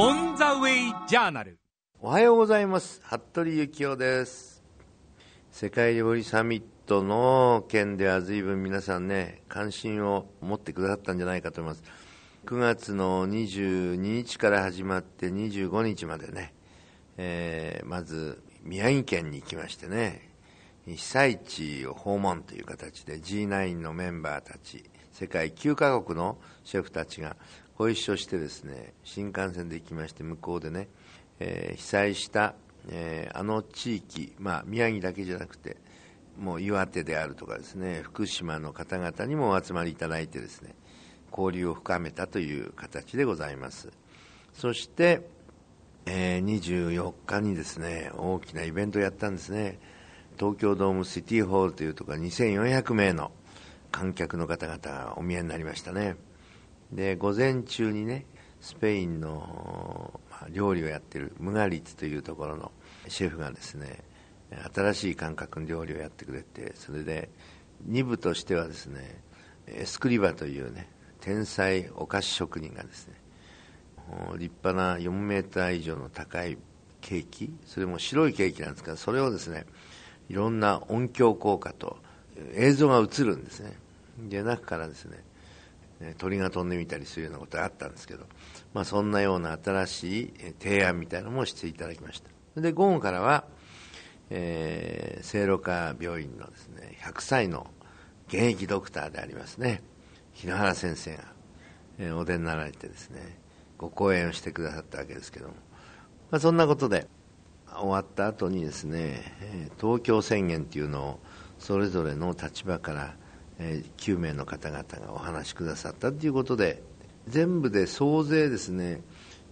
オン・ザ・ウェイ・ジャーナルおはようございます。服部幸男です。世界料理サミットの件では随分皆さんね関心を持ってくださったんじゃないかと思います。9月の22日から始まって25日までね、えー、まず宮城県に行きましてね被災地を訪問という形で G9 のメンバーたち世界9カ国のシェフたちがご一緒してですね新幹線で行きまして向こうでね、えー、被災した、えー、あの地域、まあ、宮城だけじゃなくてもう岩手であるとかですね福島の方々にもお集まりいただいてですね交流を深めたという形でございます。そして、えー、24日にですね大きなイベントをやったんですね。東京ドームシティホールというところ2400名の観客の方々がお見えになりましたね。で午前中にねスペインの、料理をやってるムガリツというところのシェフがですね新しい感覚の料理をやってくれてそれで2部としてはですねエスクリバというね天才お菓子職人がですね立派な4メーター以上の高いケーキそれも白いケーキなんですけどそれをですねいろんな音響効果と映像が映るんですね。で中からですね鳥が飛んでみたりするようなことがあったんですけど、まあ、そんなような新しい提案みたいなのもしていただきました。で午後からは、えー、聖路加病院のですね100歳の現役ドクターでありますね日野原先生が、えー、お出になられてですねご講演をしてくださったわけですけども、まあ、そんなことで終わった後にですね東京宣言というのをそれぞれの立場から9名の方々がお話しくださったということで全部で総勢ですね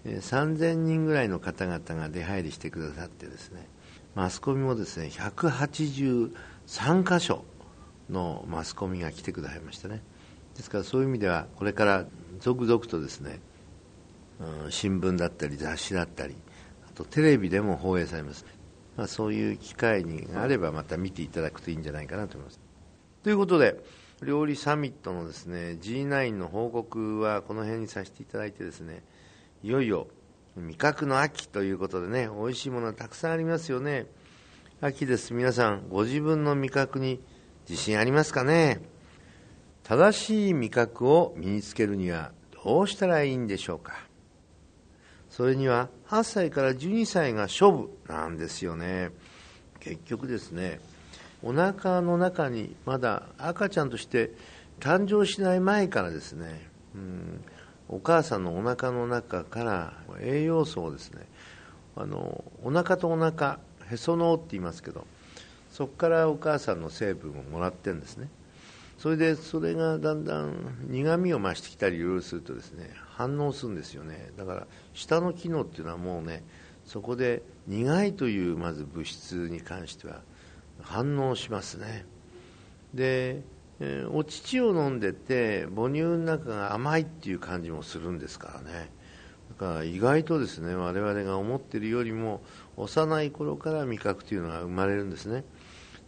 3000人ぐらいの方々が出入りしてくださってですねマスコミもですね183箇所のマスコミが来てくださいましたね。ですからそういう意味ではこれから続々とですね、うん、新聞だったり雑誌だったりあとテレビでも放映されます、まあ、そういう機会にあればまた見ていただくといいんじゃないかなと思います。ということで、料理サミットのですね G9 の報告はこの辺にさせていただいてですねいよいよ味覚の秋ということでね美味しいものがたくさんありますよね。秋です。皆さんご自分の味覚に自信ありますかね？正しい味覚を身につけるにはどうしたらいいんでしょうか？それには8歳から12歳が勝負なんですよね。結局ですねお腹の中にまだ赤ちゃんとして誕生しない前からですね、うん、お母さんのお腹の中から栄養素をですねあのお腹とお腹へその緒って言いますけどそこからお母さんの成分をもらってるんですね。それでそれがだんだん苦みを増してきたりいろいろするとですね反応するんですよね。だから舌の機能っていうのはもうねそこで苦いというまず物質に関しては反応しますね。で、え、お乳を飲んでて母乳の中が甘いっていう感じもするんですからね。だから意外とですね我々が思ってるよりも幼い頃から味覚というのが生まれるんですね。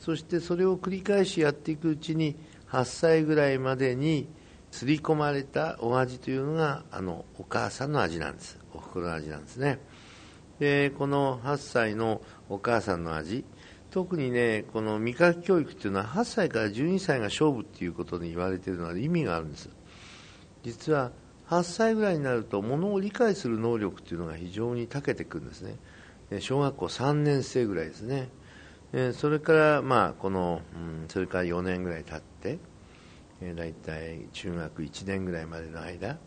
そしてそれを繰り返しやっていくうちに8歳ぐらいまでに刷り込まれたお味というのがあのお母さんの味なんです。おふくろの味なんですね。でこの8歳のお母さんの味特にねこの味覚教育っていうのは8歳から12歳が勝負っていうことで言われているのは意味があるんです。実は8歳ぐらいになるとものを理解する能力っていうのが非常に長けてくるんですね。小学校3年生ぐらいですね。それからまあこの、うん、それから4年ぐらい経って大体中学1年ぐらいまでの間。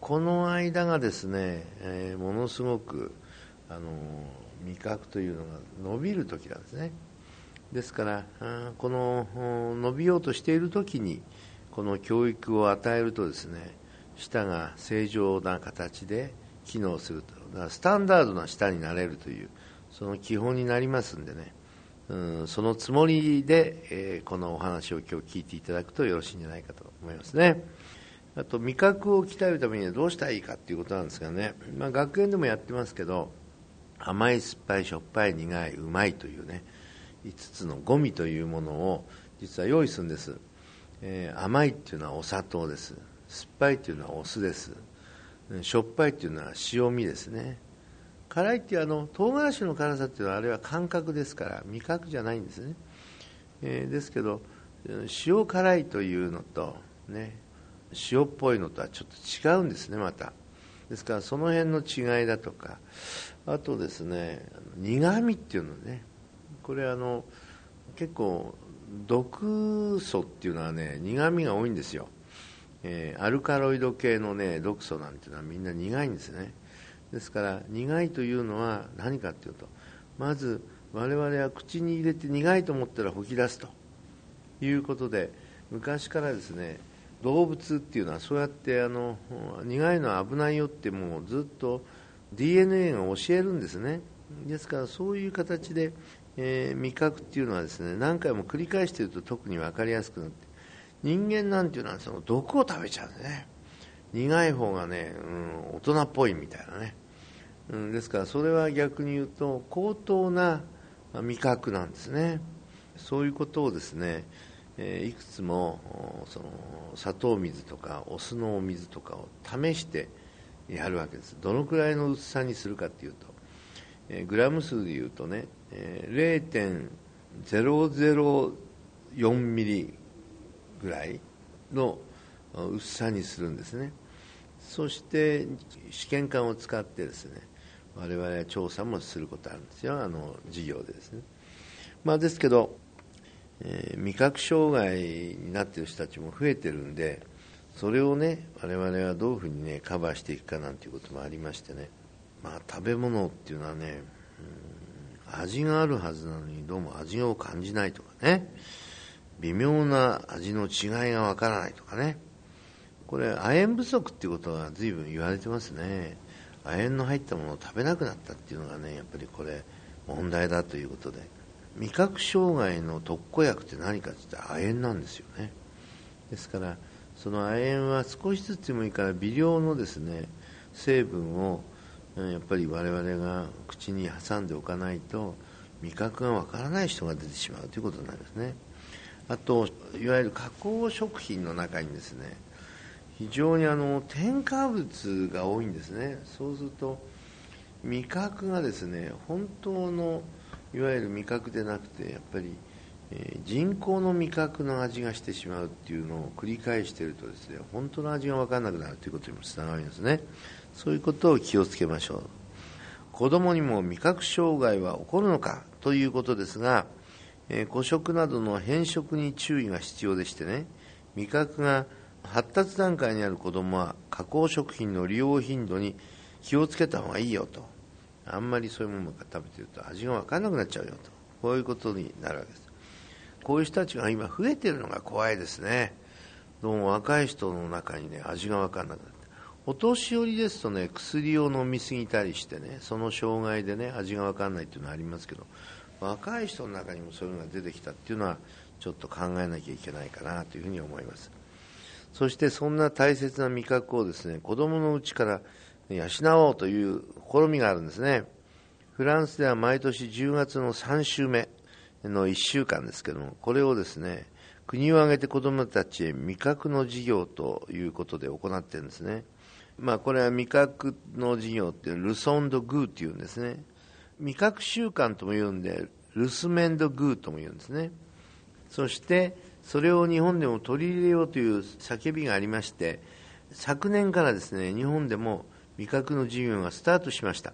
この間がですね、えー、ものすごくあの味覚というのが伸びる時なんですね。ですからこの伸びようとしている時にこの教育を与えるとですね舌が正常な形で機能すると。だからスタンダードな舌になれるというその基本になりますんでね。うんそのつもりで、えー、このお話を今日聞いていただくとよろしいんじゃないかと思いますね。あと味覚を鍛えるためにはどうしたらいいかということなんですがね、まあ、学園でもやってますけど甘い酸っぱいしょっぱい苦いうまいというね5つのゴミというものを実は用意するんです、えー、甘いっていうのはお砂糖です。酸っぱいっていうのはお酢です。しょっぱいっていうのは塩味ですね。辛いっていうあの唐辛子の辛さっていうのはあれは感覚ですから味覚じゃないんですね、えー、ですけど塩辛いというのとね塩っぽいのとはちょっと違うんですねまた。ですからその辺の違いだとかあとですね苦味っていうのねこれあの結構毒素っていうのはね苦味が多いんですよ、えー、アルカロイド系のね毒素なんていうのはみんな苦いんですね。ですから苦いというのは何かっていうとまず我々は口に入れて苦いと思ったら吐き出すということで昔からですね動物っていうのはそうやってあの苦いのは危ないよってもうずっと DNA が教えるんですね。ですからそういう形で、えー、味覚っていうのはですね何回も繰り返していると特に分かりやすくなって人間なんていうのはその毒を食べちゃうんでね。苦い方がね、うん、大人っぽいみたいなね、うん、ですからそれは逆に言うと高等な味覚なんですね。そういうことをですねえいくつもその砂糖水とかお酢のお水とかを試してやるわけです。どのくらいの薄さにするかっていうと、えグラム数でいうとね、え0.004ミリぐらいの薄さにするんですね。そして試験管を使ってですね我々は調査もすることあるんですよ。あの授業でですね。まあですけどえー、味覚障害になっている人たちも増えてるんでそれをね我々はどういうふうにねカバーしていくかなんていうこともありましてね。まあ食べ物っていうのはね、うん、味があるはずなのにどうも味を感じないとかね。微妙な味の違いがわからないとかね。これ亜鉛不足っていうことは随分言われてますね。亜鉛の入ったものを食べなくなったっていうのがねやっぱりこれ問題だということで。味覚障害の特効薬って何かって言ったら亜鉛なんですよね。ですからその亜鉛は少しずつでもいいから微量のですね成分をやっぱり我々が口に挟んでおかないと味覚がわからない人が出てしまうということになりますね。あといわゆる加工食品の中にですね非常にあの添加物が多いんですね。そうすると味覚がですね本当のいわゆる味覚でなくてやっぱり、えー、人工の味覚の味がしてしまうっていうのを繰り返しているとですね本当の味が分からなくなるということにもつながりますね。そういうことを気をつけましょう。子供にも味覚障害は起こるのかということですが、えー、誤食などの変色に注意が必要でしてね味覚が発達段階にある子供は加工食品の利用頻度に気をつけた方がいいよと。あんまりそういうものが食べてると味が分からなくなっちゃうよと。こういうことになるわけです。こういう人たちが今増えてるのが怖いですね。どうも若い人の中にね味が分からなくなって。お年寄りですとね薬を飲み過ぎたりしてねその障害でね味が分からないっていうのはありますけど若い人の中にもそういうのが出てきたっていうのはちょっと考えなきゃいけないかなというふうに思います。そしてそんな大切な味覚をですね子供のうちから養おうという試みがあるんですね。フランスでは毎年10月の3週目の1週間ですけども、これをですね、国を挙げて子どもたちへ味覚の授業ということで行っているんですね。まあ、これは味覚の授業ってルソンドグーっていうんですね。味覚習慣とも言うんで、ルスメンドグーとも言うんですね。そして、それを日本でも取り入れようという叫びがありまして、昨年からですね、日本でも味覚の授業がスタートしました。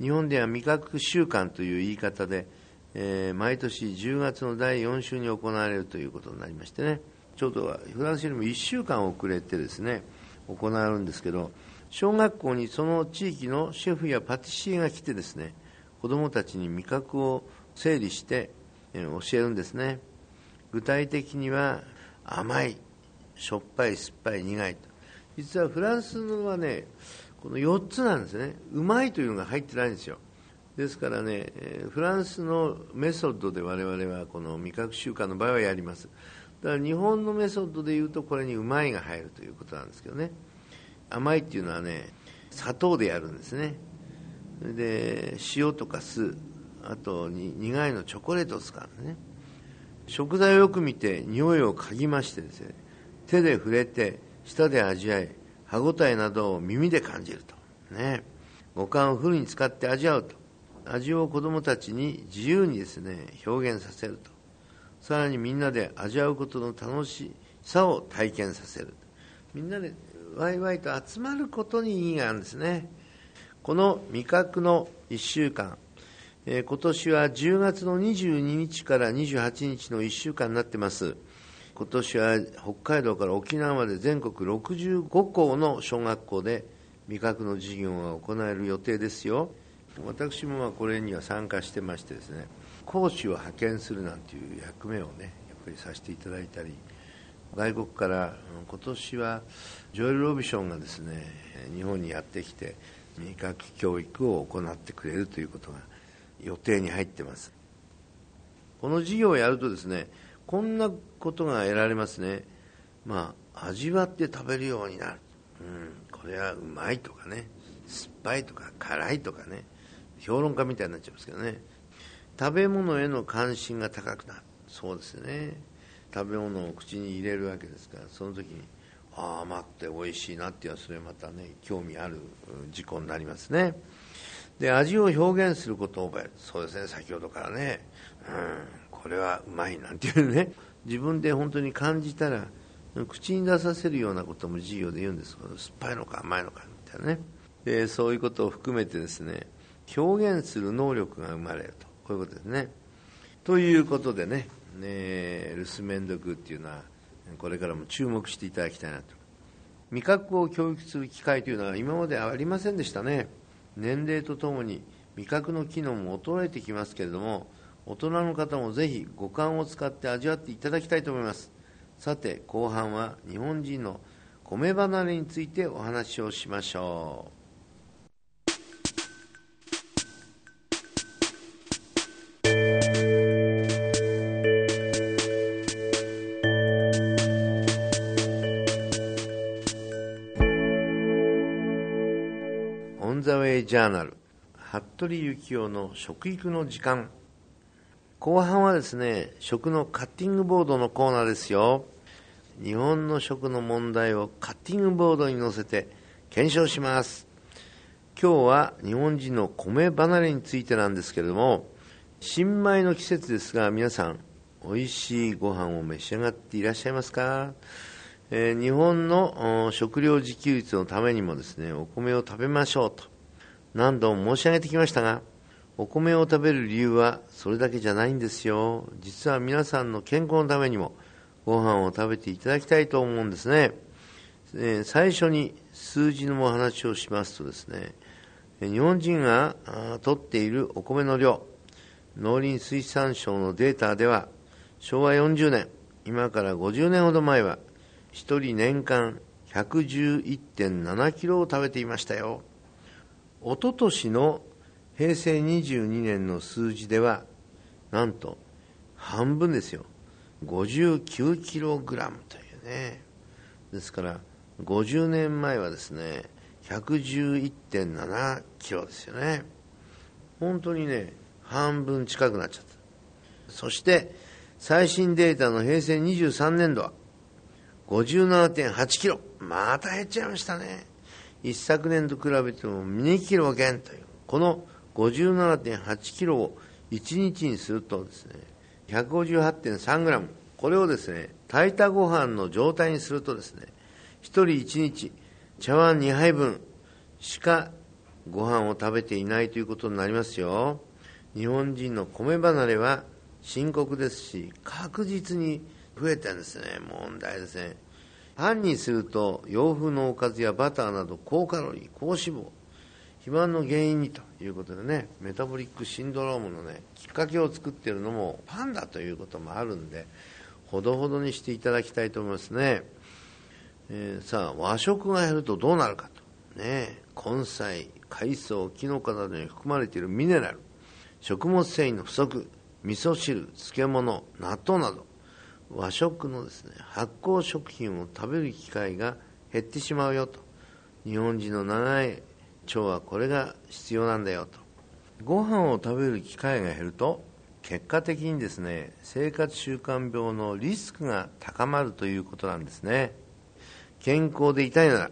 日本では味覚週間という言い方で、えー、毎年10月の第4週に行われるということになりましてね。ちょうどフランスよりも1週間遅れてですね行われるんですけど小学校にその地域のシェフやパティシエが来てですね子どもたちに味覚を整理して、えー、教えるんですね。具体的には甘いしょっぱい酸っぱい苦いと。実はフランスはねこの4つなんですね。うまいというのが入ってないんですよ。ですからねフランスのメソッドで我々はこの味覚習慣の場合はやります。だから日本のメソッドでいうとこれにうまいが入るということなんですけどね。甘いっていうのはね砂糖でやるんですね。で塩とか酢あとに苦いのチョコレートを使うんですね。食材をよく見て匂いを嗅ぎましてですね。手で触れて舌で味わい歯ごたえなどを耳で感じると。ね。五感をフルに使って味わうと。味を子どもたちに自由にですね表現させると。さらにみんなで味わうことの楽しさを体験させる。みんなでワイワイと集まることに意義があるんですね。この味覚の1週間、えー、今年は10月の22日から28日の1週間になってます。今年は北海道から沖縄まで全国65校の小学校で味覚の授業が行える予定ですよ。私もまあこれには参加してましてですね講師を派遣するなんていう役目をねやっぱりさせていただいたり外国から今年はジョエル・ロビションがですね日本にやってきて味覚教育を行ってくれるということが予定に入ってます。この授業をやるとですねこんなことが得られますね。まあ味わって食べるようになる、うん、これはうまいとかね。酸っぱいとか辛いとかね。評論家みたいになっちゃいますけどね。食べ物への関心が高くなる。そうですね。食べ物を口に入れるわけですから。その時にああ甘くて美味しいなっていうのはそれまたね興味ある事項になりますね。で味を表現することを覚える。そうですね。先ほどからね。うん。これはうまいなんていうね自分で本当に感じたら口に出させるようなことも授業で言うんです。けど酸っぱいのか甘いのかみたいなね。でそういうことを含めてですね表現する能力が生まれると。こういうことですね。ということでねね留守メンドクっていうのはこれからも注目していただきたいなと。味覚を教育する機会というのは今までありませんでしたね。年齢とともに味覚の機能も衰えてきますけれども大人の方もぜひ五感を使って味わっていただきたいと思います。さて後半は日本人の米離れについてお話をしましょう。オン・ザ・ウェイジャーナル服部幸男の食育の時間。後半はですね食のカッティングボードのコーナーですよ。日本の食の問題をカッティングボードに載せて検証します。今日は日本人の米離れについてなんですけれども新米の季節ですが皆さん美味しいご飯を召し上がっていらっしゃいますか、えー、日本の食料自給率のためにもですねお米を食べましょうと。何度も申し上げてきましたが、お米を食べる理由はそれだけじゃないんですよ。実は皆さんの健康のためにもご飯を食べていただきたいと思うんですね。え最初に数字のお話をしますとですね、日本人が取っているお米の量、農林水産省のデータでは、昭和40年、今から50年ほど前は、1人年間111.7キロを食べていましたよ。おととしの平成22年の数字では、なんと半分ですよ。59キログラムというね。ですから、50年前はですね、111.7キロですよね。本当にね、半分近くなっちゃった。そして、最新データの平成23年度は、57.8キロ。また減っちゃいましたね。一昨年と比べても2キロ減という、この57.8キロを1日にするとですね、158.3グラム、これをですね、炊いたご飯の状態にするとですね、1人1日茶碗2杯分しかご飯を食べていないということになりますよ。日本人の米離れは深刻ですし、確実に増えてんですね。問題ですね。パンにすると洋風のおかずやバターなど高カロリー高脂肪肥満の原因にということでねメタボリックシンドロームのねきっかけを作っているのもパンだということもあるんでほどほどにしていただきたいと思いますね、えー、さあ和食が減るとどうなるかと。ね根菜海藻キノコなどに含まれているミネラル食物繊維の不足味噌汁漬物納豆など和食のですね発酵食品を食べる機会が減ってしまうよと。日本人の長い腸はこれが必要なんだよと。ご飯を食べる機会が減ると結果的にですね生活習慣病のリスクが高まるということなんですね。健康でいたいなら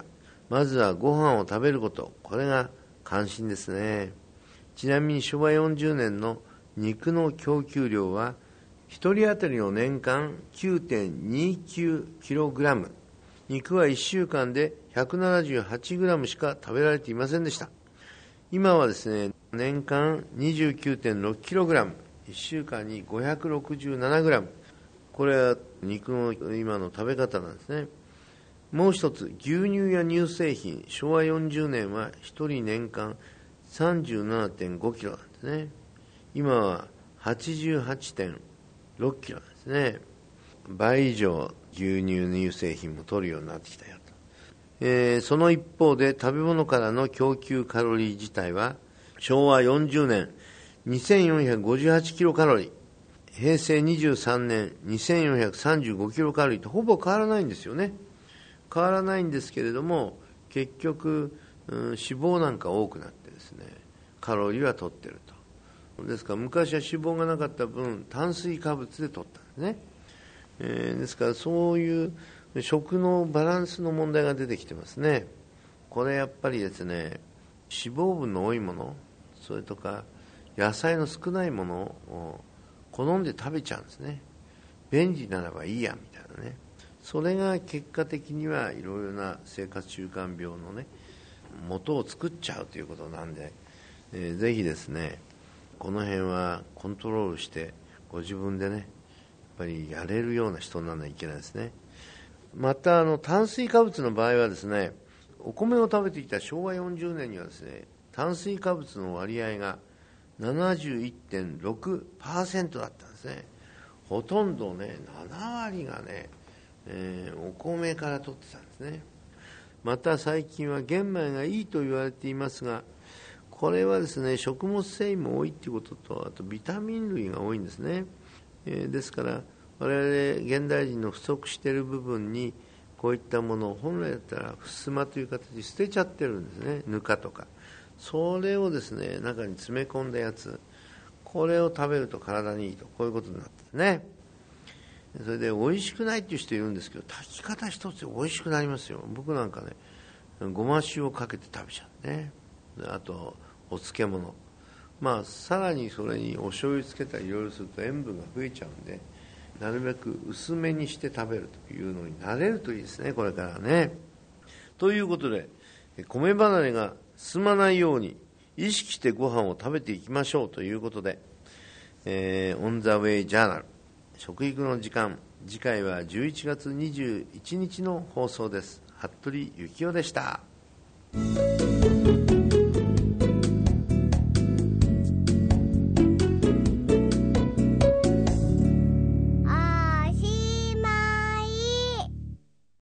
まずはご飯を食べること。これが関心ですね。ちなみに昭和40年の肉の供給量は1人当たりの年間 9.29kg 肉は1週間で 178g しか食べられていませんでした。今はですね年間 29.6kg1 週間に 567g これは肉の今の食べ方なんですね。もう一つ牛乳や乳製品昭和40年は1人年間 37.5kg なんですね。今は88.6キロですね。倍以上牛乳乳製品も取るようになってきたよと、えー、その一方で食べ物からの供給カロリー自体は昭和40年2458キロカロリー平成23年2435キロカロリーとほぼ変わらないんですよね。変わらないんですけれども結局、うん、脂肪なんか多くなってですねカロリーは取ってると。ですから昔は脂肪がなかった分炭水化物で取ったんですね、えー、ですからそういう食のバランスの問題が出てきてますね。これやっぱりですね脂肪分の多いものそれとか野菜の少ないものを好んで食べちゃうんですね。便利ならばいいやみたいなね。それが結果的にはいろいろな生活習慣病のね元を作っちゃうということなんで、えー、ぜひですねこの辺はコントロールしてご自分でねぱりやれるような人にならないといけないですね。またあの炭水化物の場合はですねお米を食べていた昭和40年にはですね炭水化物の割合が71.6%だったんですね。ほとんどね7割がね、えー、お米から取ってたんですね。また最近は玄米がいいと言われていますがこれはですね食物繊維も多いということとあとビタミン類が多いんですね、えー、ですから我々現代人の不足している部分にこういったものを本来だったらふすまという形で捨てちゃってるんですね。ぬかとか。それをですね中に詰め込んだやつ。これを食べると体にいいと。こういうことになってね。それで美味しくないっていう人いるんですけど炊き方一つで美味しくなりますよ。僕なんかねごま塩をかけて食べちゃうね。あとお漬物。まあさらにそれにお醤油つけたりいろいろすると塩分が増えちゃうんでなるべく薄めにして食べるというのになれるといいですねこれからね。ということで米離れが進まないように意識してご飯を食べていきましょうということで、えー、オン・ザ・ウェイ・ジャーナル食育の時間次回は11月21日の放送です。服部幸男でした。